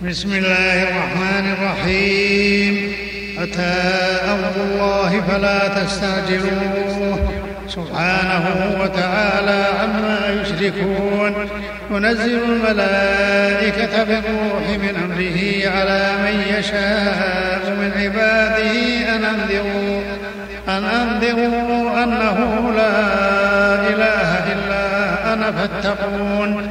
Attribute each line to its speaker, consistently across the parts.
Speaker 1: بسم الله الرحمن الرحيم أتى أمر الله فلا تستعجلوه سبحانه وتعالى عما يشركون ينزل الملائكة بالروح من أمره على من يشاء من عباده أن أنذروا أن أنذروا أنه لا إله إلا أنا فاتقون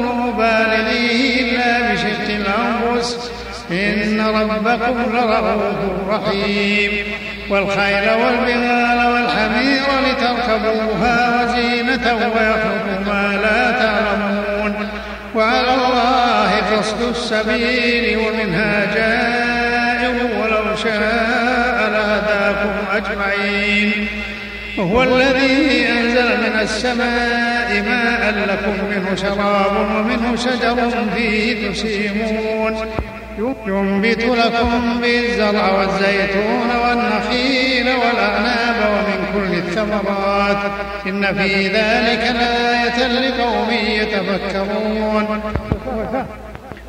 Speaker 1: بالغيه إلا بشق الأنفس إن ربكم لرؤوف رحيم والخيل والبغال والحمير لتركبوها وزينة ويخلق ما لا تعلمون وعلى الله قصد السبيل ومنها جائر ولو شاء لهداكم أجمعين هو الذي أنزل من السماء ماء لكم منه شراب ومنه شجر فيه تسيمون ينبت لكم بالزرع والزيتون والنخيل والأعناب ومن كل الثمرات إن في ذلك لآية لقوم يتفكرون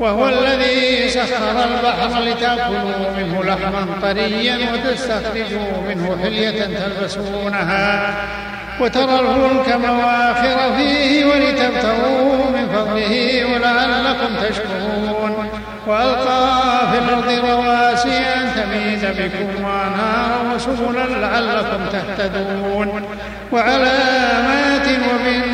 Speaker 1: وهو الذي سخر البحر لتأكلوا منه لحما طريا وتستخرجوا منه حلية تلبسونها وترى الفلك مواخر فيه ولتبتغوا من فضله ولعلكم تشكرون وألقى في الأرض رواسي أن تميد بكم وأنهارا وسبلا لعلكم تهتدون وعلامات ومن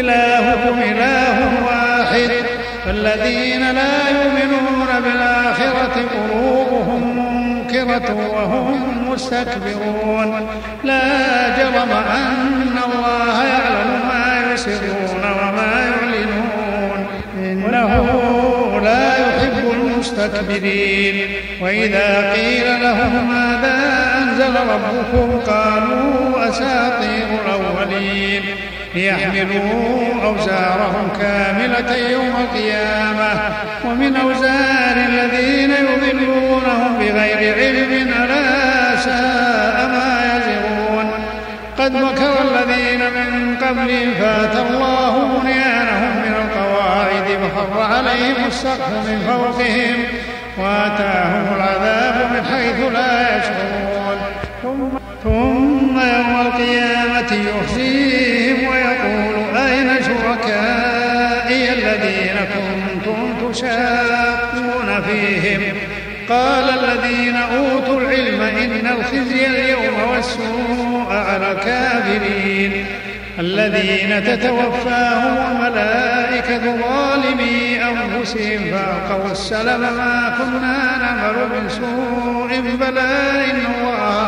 Speaker 1: إلهكم إله واحد فالذين لا يؤمنون بالآخرة قلوبهم منكرة وهم مستكبرون لا جرم أن الله يعلم ما يسرون وما يعلنون إنه لا يحب المستكبرين وإذا قيل لهم ماذا أنزل ربكم قالوا أساطير الأولين ليحملوا أوزارهم كاملة يوم القيامة ومن أوزار الذين يضلونهم بغير علم ألا ساء ما يزرون قد مكر الذين من قبلهم فأتى الله بنيانهم من القواعد فخر عليهم السقف من فوقهم وآتاهم العذاب من حيث لا يشعرون ثم يوم القيامة يخزيهم ويقول أين شركائي الذين كنتم تشاقون فيهم قال الذين أوتوا العلم إن الخزي اليوم والسوء على الكافرين الذين تتوفاهم الملائكة ظالمي أنفسهم فألقوا السلم ما كنا نعمل من سوء بلى إن الله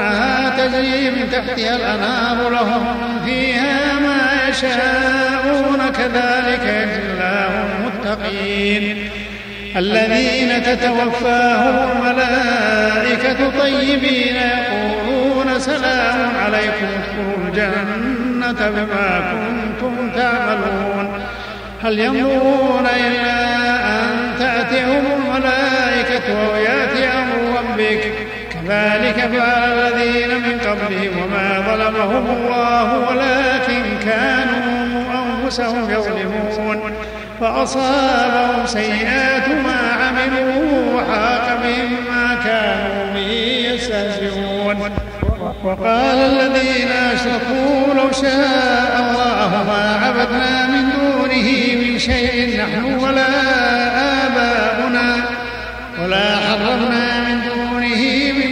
Speaker 1: تجري من تحتها الأنهار لهم فيها ما يشاءون كذلك يجزي الله المتقين الذين تتوفاهم الملائكة طيبين يقولون سلام عليكم ادخلوا الجنة بما كنتم تعملون هل ينظرون إلا أن تأتيهم الملائكة ويأتي أمر ربك ذلك فعل الذين من قبلهم وما ظلمهم الله ولكن كانوا أنفسهم يظلمون فأصابهم سيئات ما عملوا وحاق بهم ما كانوا به يستهزئون وقال الذين أشركوا لو شاء الله ما عبدنا من دونه من شيء نحن ولا آباؤنا ولا حرمنا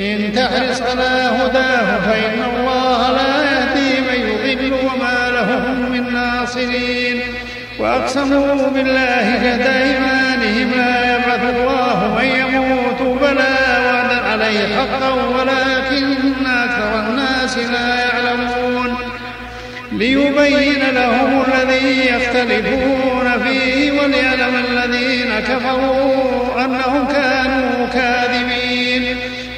Speaker 1: إن تحرص على هداه فإن الله لا يهدي من يضل وما لهم من ناصرين وأقسموا بالله جهد أيمانهم لا يبعث الله من يموت بلى وعدا عليه حقا ولكن أكثر الناس لا يعلمون ليبين لهم الذي يختلفون فيه وليعلم الذين كفروا أنهم كانوا كاذبين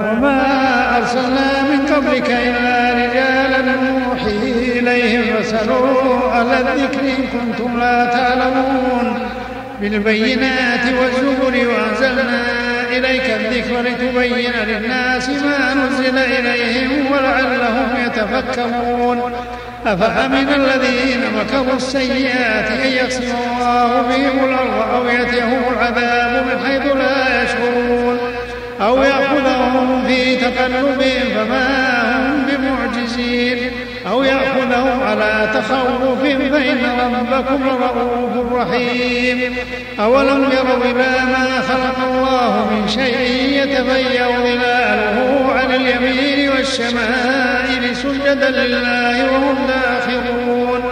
Speaker 1: وما أرسلنا من قبلك إلا رجالا نوحي إليهم فاسألوا أهل الذكر إن كنتم لا تعلمون بالبينات والزبر وأنزلنا إليك الذكر لتبين للناس ما نزل إليهم ولعلهم يتفكرون أفأمن الذين مكروا السيئات أن يقسم الله بهم الأرض أو يأتيهم العذاب من حيث لا يشعرون أو يأخذهم في تقلبهم فما هم بمعجزين أو يأخذهم على تخوف فإن ربكم رؤوف رحيم أولم يروا إلى ما خلق الله من شيء يتبين ظلاله عن اليمين والشمائل سجدا لله وهم داخرون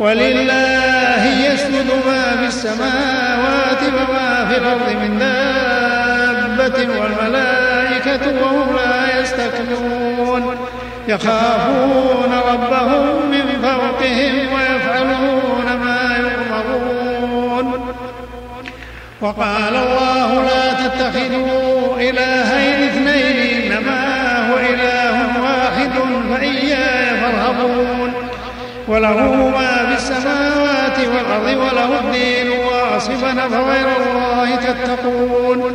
Speaker 1: ولله يسجد ما في السماوات وما في الأرض من دابة دابة والملائكة وهم لا يستكبرون يخافون ربهم من فوقهم ويفعلون ما يؤمرون وقال الله لا تتخذوا إلهين اثنين إنما هو إله واحد فإياي فارهبون وله ما في السماوات والأرض وله الدين واصفا فغير الله تتقون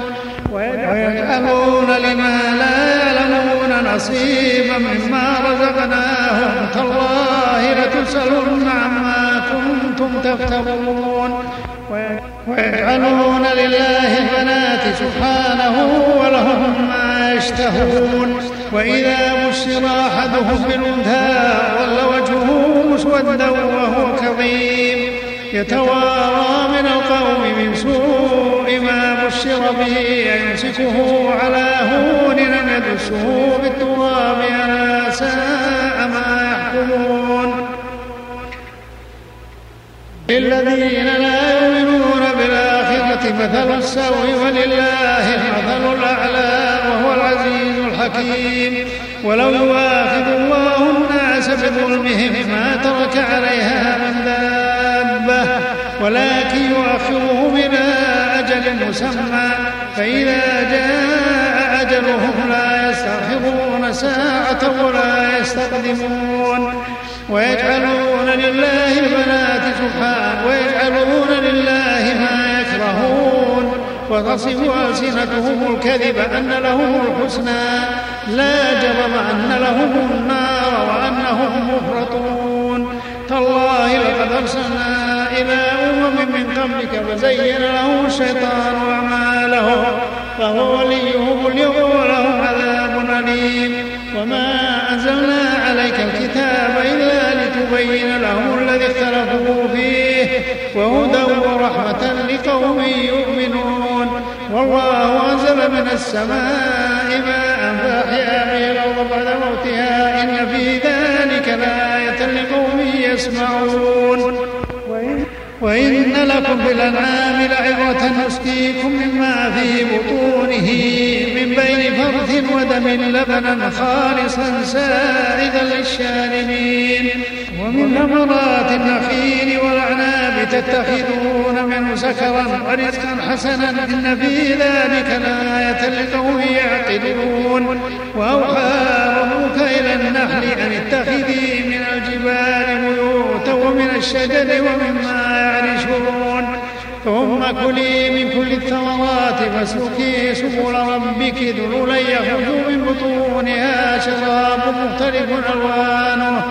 Speaker 1: ويجعلون لما لا يعلمون نصيبا مما رزقناهم تالله لتسألن عما كنتم تفترون ويجعلون لله البنات سبحانه ولهم ما يشتهون وإذا بشر أحدهم بالأنثى ظل وجهه مسودا وهو كظيم يتوارى من القوم من سوء ليبشر به أيمسكه على هون ندسه بالتراب على ساء ما يحكمون للذين لا يؤمنون بالآخرة مثل السوء ولله المثل الأعلى وهو العزيز الحكيم ولو يواخذ الله الناس بظلمهم ما ترك عليها من دابة ولكن يؤخرهم إلى أجل مسمى فإذا جاء أجلهم لا يستغفرون ساعة ولا يستقدمون ويجعلون لله البنات سبحان ويجعلون لله ما يكرهون وتصف ألسنتهم الكذب أن لهم الحسنى لا جرم أن لهم النار وأنهم مفرطون تالله لقد أرسلنا إلى أمم من قبلك فزين لهم الشيطان أعمالهم فهو وليهم اليوم ولهم عذاب أليم وما أنزلنا عليك الكتاب إلا لتبين لهم الذي اختلفوا فيه وهدى ورحمة لقوم يؤمنون والله أنزل من السماء ماء فأحيا به الأرض بعد موتها إن في ذلك لآية لقوم يسمعون وإن لكم في الأنعام لعبرة نسقيكم مما في بطونه من بين فرث ودم لبنا خالصا سائدا للشاربين ومن ثمرات النخيل والأعناب تتخذون منه سكرا ورزقا حسنا إن في ذلك لآية لقوم يعقلون وأوحى ربك إلى النحل أن اتخذي من الجبال بيوتا ومن الشجر ومما يشكرون ثم كلي من كل الثمرات فاسلكي سبل ربك ذللا يخرج من بطونها شراب مختلف ألوانه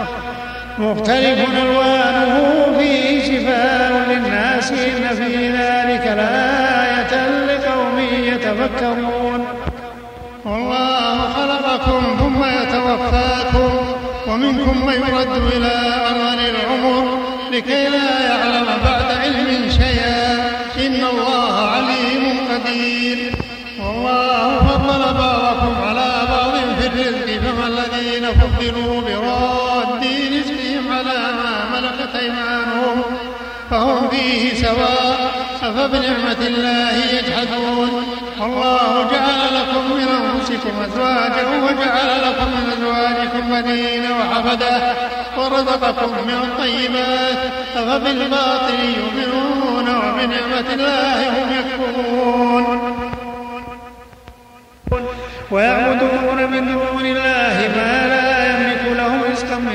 Speaker 1: مختلف ألوانه فيه شفاء للناس إن في ذلك لآية لقوم يتفكرون والله خلقكم ثم يتوفاكم ومنكم من يرد إلى أمان العمر لكي لا يعلم بعد يؤمنوا برد نسبهم على ما ملكت أيمانهم فهم فيه سواء أفبنعمة الله يجحدون والله جعل لكم من أنفسكم أزواجا وجعل لكم من أزواجكم بنين وحفدة ورزقكم من الطيبات أفبالباطل يؤمنون وبنعمة الله هم يكفرون ويعبدون من دون الله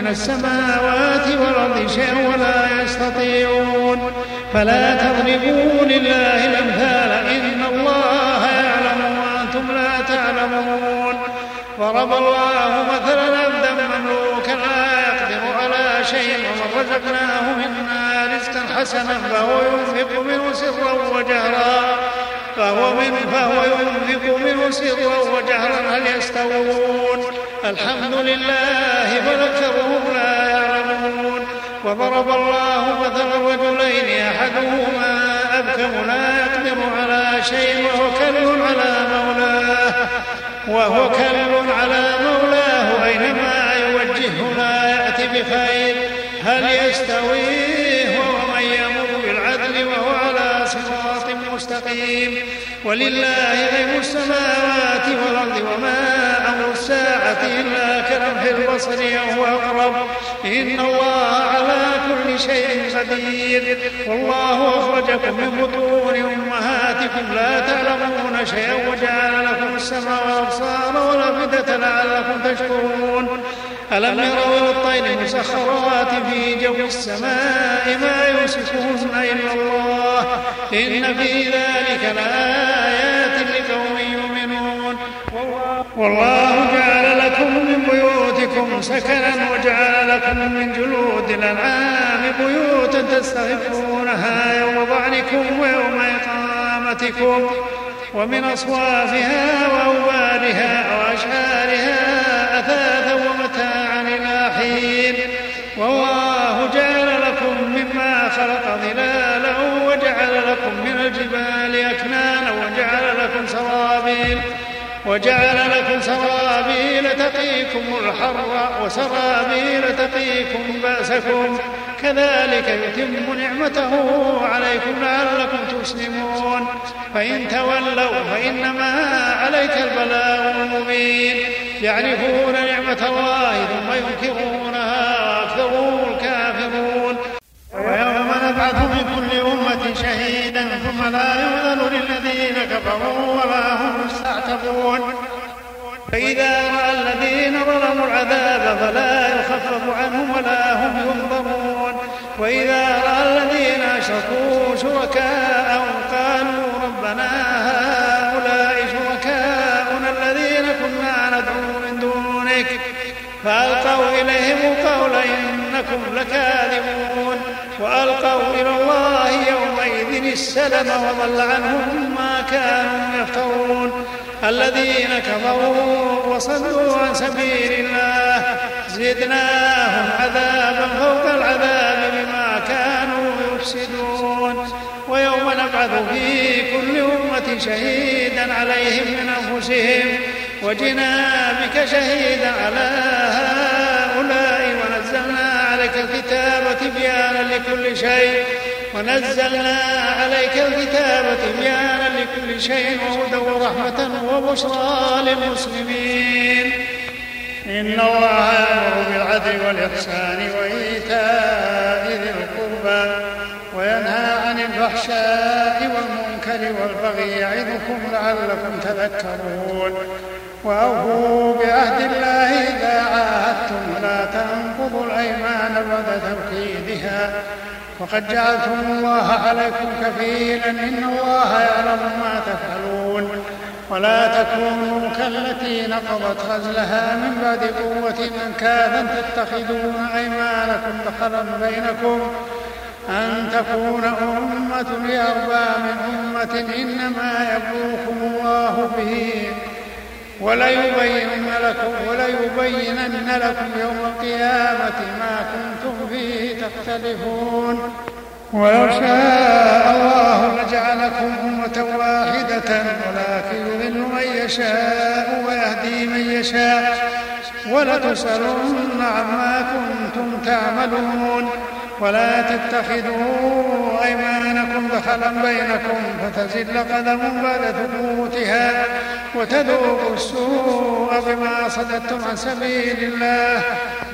Speaker 1: من السماوات والأرض شيئا ولا يستطيعون فلا تضربوا لله الأمثال إن الله يعلم وأنتم لا تعلمون ضرب الله مثلا عبدا مملوكا لا يقدر على شيء ورزقناه منا رزقا حسنا فهو ينفق منه سرا وجهرا فهو من فهو ينفق منه سرا وجهرا هل يستوون الحمد لله بل أكثرهم لا يعلمون وضرب الله مثلا رجلين أحدهما أبكم لا يقدر على شيء وهو كل على مولاه وهو كل على مولاه أينما يوجهه لا يأتي بخير هل يستوي مستقيم ولله غيب السماوات والأرض وما أمر الساعة إلا كلمح البصر أو أقرب إن الله على كل شيء قدير والله أخرجكم من بطون أمهاتكم لا تعلمون شيئا وجعل لكم السمع والأبصار والأفئدة لعلكم تشكرون ألم يروا الطير مسخرات في جو السماء ما يمسكهن إلا الله إن في ذلك لآيات لقوم يؤمنون والله جعل لكم من بيوتكم سكنا وجعل لكم من جلود الأنعام بيوتا تستخفونها يوم ظعنكم ويوم إقامتكم ومن أصوافها وأوبارها وأشعارها أثاثا ومتاعا إلى حين والله مما خلق ظلالا وجعل لكم من الجبال أكنانا وجعل لكم سرابيل وجعل لكم سرابيل تقيكم الحر وسرابيل تقيكم بأسكم كذلك يتم نعمته عليكم لعلكم تسلمون فإن تولوا فإنما عليك البلاء المبين يعرفون نعمة الله ثم ينكرون فلا يؤذن للذين كفروا ولا هم يستعتبون فإذا رأى الذين ظلموا العذاب فلا يخفف عنهم ولا هم ينظرون وإذا رأى الذين أشركوا شركاءهم قالوا ربنا هؤلاء شركاؤنا الذين كنا ندعو من دونك فألقوا إليهم القول إنكم لكاذبون وألقوا إلى الله يوم السلم وضل عنهم ما كانوا يفترون الذين كفروا وصدوا عن سبيل الله زدناهم عذابا فوق العذاب بما كانوا يفسدون ويوم نبعث في كل أمة شهيدا عليهم من أنفسهم وجنا بك شهيدا على هؤلاء ونزلنا عليك الكتاب تبيانا لكل شيء ونزلنا عليك الكتاب تبيانا لكل شيء وهدى ورحمة وبشرى للمسلمين إن الله يأمر بالعدل والإحسان وإيتاء ذي القربى وينهى عن الفحشاء والمنكر والبغي يعظكم لعلكم تذكرون وأوفوا بعهد الله إذا عاهدتم ولا تنقضوا الأيمان بعد توكيدها وقد جعلتم الله عليكم كفيلا إن الله يعلم ما تفعلون ولا تكونوا كالتي نقضت غزلها من بعد قوة أنكاثا تتخذون أيمانكم دخلا بينكم أن تكون أمة لأربى من أمة إنما يبلوكم الله به وليبينن لكم وليبينن لكم يوم القيامة ما كنتم فيه تختلفون ولو شاء الله لجعلكم أمة واحدة ولكن يضل من يشاء ويهدي من يشاء ولتسألن عما كنتم تعملون ولا تتخذوا أيمانكم دخلا بينكم فتزل قدم بعد ثبوتها وتذوقوا السوء بما صددتم عن سبيل الله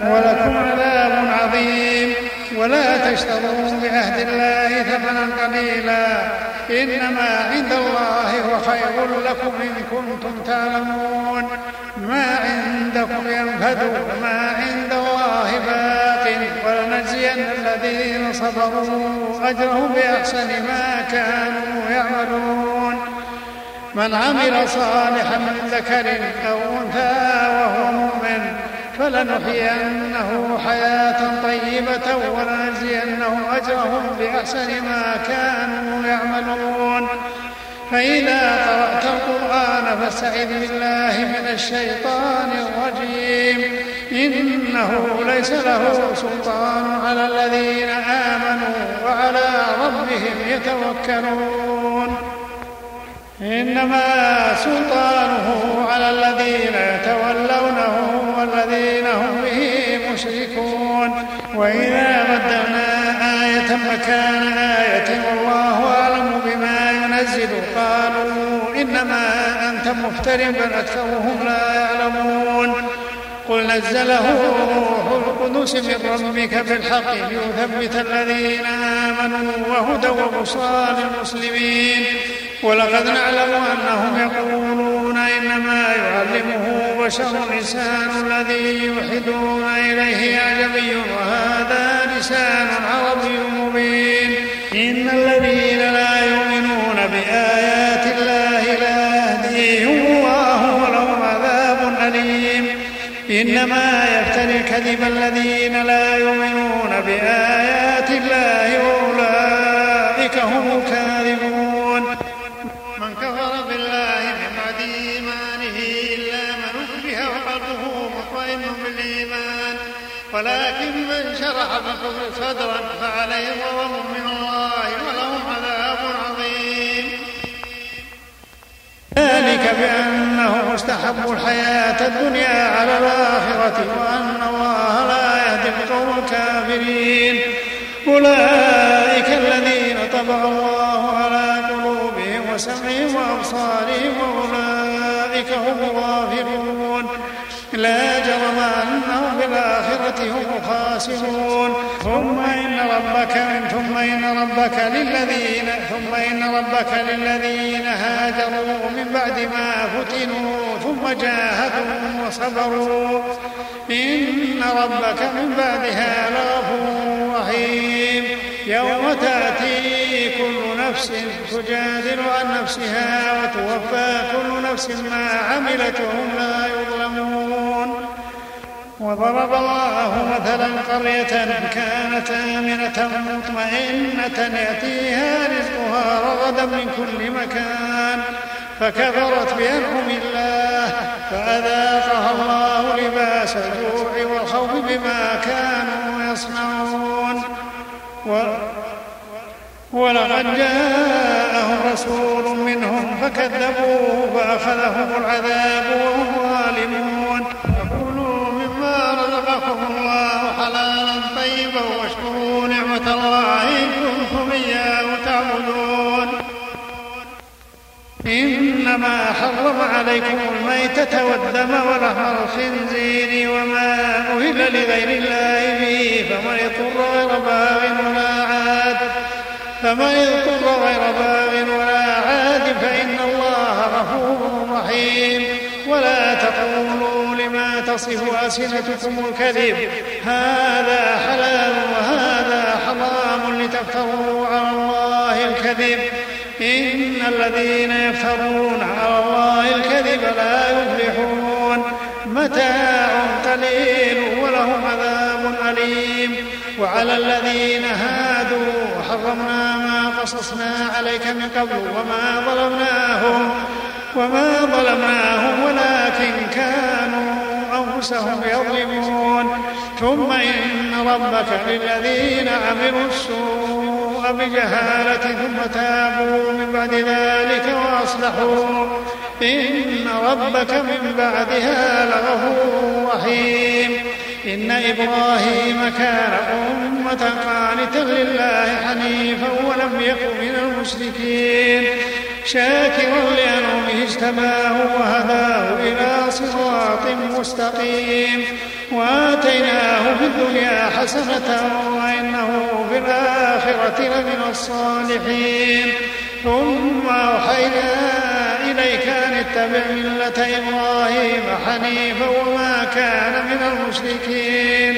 Speaker 1: ولكم عذاب عظيم ولا تشتروا بعهد الله ثمنا قليلا إنما عند الله هو خير لكم إن كنتم تعلمون ما عندكم ينفد وما عند الله باق ولنجزين الذين صبروا أجرهم بأحسن ما كانوا يعملون من عمل صالحا من ذكر أو أنثى وهو مؤمن فلنحيينه حياة طيبة ولنجزينهم أجرهم بأحسن ما كانوا يعملون فإذا قرأت القرآن فاستعذ بالله من الشيطان الرجيم إنه ليس له سلطان على الذين آمنوا وعلى ربهم يتوكلون إنما سلطانه على الذين يتولونه والذين هم به مشركون وإذا بدلنا آية مكان آية والله أعلم بما ينزل قالوا إنما أنت مفتر بل أكثرهم لا يعلمون قل نزله روح القدس من ربك بالحق ليثبت الذين آمنوا وهدى وبصرى للمسلمين ولقد نعلم أنهم يقولون إنما يعلمه بشر لسان الذي يوحدون إليه أعجمي وهذا لسان عربي مبين إن الذين لا يؤمنون بآيات الله لا يهديهم الله ولهم عذاب أليم إنما يفتري الكذب الذين لا يؤمنون بآيات الله أولئك هم الكافرون صدرا فعليهم غضب من الله ولهم عذاب عظيم ذلك بأنهم استحبوا الحياة الدنيا على الآخرة وأن الله لا يهدي القوم الكافرين أولئك الذين طبع الله على قلوبهم وسمعهم وأبصارهم وأولئك هم الغافلون لا جرم أنهم بالآخرة هم الخاسرون ثم إن ربك من ثم إن ربك للذين ثم إن ربك للذين هاجروا من بعد ما فتنوا ثم جاهدوا وصبروا إن ربك من بعدها لغفور رحيم يوم تأتي نفس تجادل عن نفسها وتوفى كل نفس ما عملت وهم لا يظلمون وضرب الله مثلا قرية كانت آمنة مطمئنة يأتيها رزقها رغدا من كل مكان فكفرت بأنعم الله فأذاقها الله لباس الجوع والخوف بما كانوا يصنعون ولقد جاءهم رسول منهم فكذبوه فأخذهم العذاب وهم ظالمون فكلوا مما رزقكم الله حلالا طيبا واشكروا نعمة الله إن كنتم إياه تعبدون إنما حرم عليكم الميتة والدم ولحم الخنزير وما أهل لغير الله به فمن اضطر غير باغ ولا عاد فمن اضطر غير باغ ولا عاد فإن الله غفور رحيم ولا تقولوا لما تصف ألسنتكم الكذب هذا حلال وهذا حرام لتفتروا على الله الكذب إن الذين يفترون على الله الكذب لا يفلحون متاع قليل ولهم عذاب أليم وعلى الذين هادوا حرمنا ما قصصنا عليك من قبل وما ظلمناهم وما ظلمناهم ولكن كانوا أنفسهم يظلمون ثم إن ربك للذين عملوا السوء بجهالة ثم تابوا من بعد ذلك وأصلحوا إن ربك من بعدها لغفور رحيم إن إبراهيم كان أمة قانتا لله حنيفا ولم يكن من المشركين شاكرا لأنعمه اجتباه وهداه إلى صراط مستقيم وآتيناه في الدنيا حسنة وإنه في الآخرة لمن الصالحين ثم أوحينا إليك أن اتبع ملة إبراهيم حنيفا وما كان من المشركين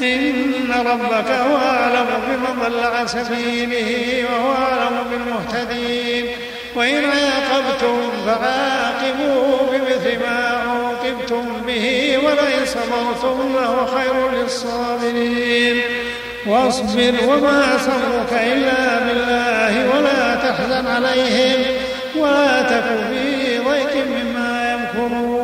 Speaker 1: إن ربك هو أعلم بمن ضل عن سبيله وهو أعلم بالمهتدين وإن عاقبتم فعاقبوا بمثل ما عوقبتم به ولئن صبرتم لهو خير للصابرين واصبر وما صبرك إلا بالله ولا تحزن عليهم ولا تكن في ضيق مما يمكرون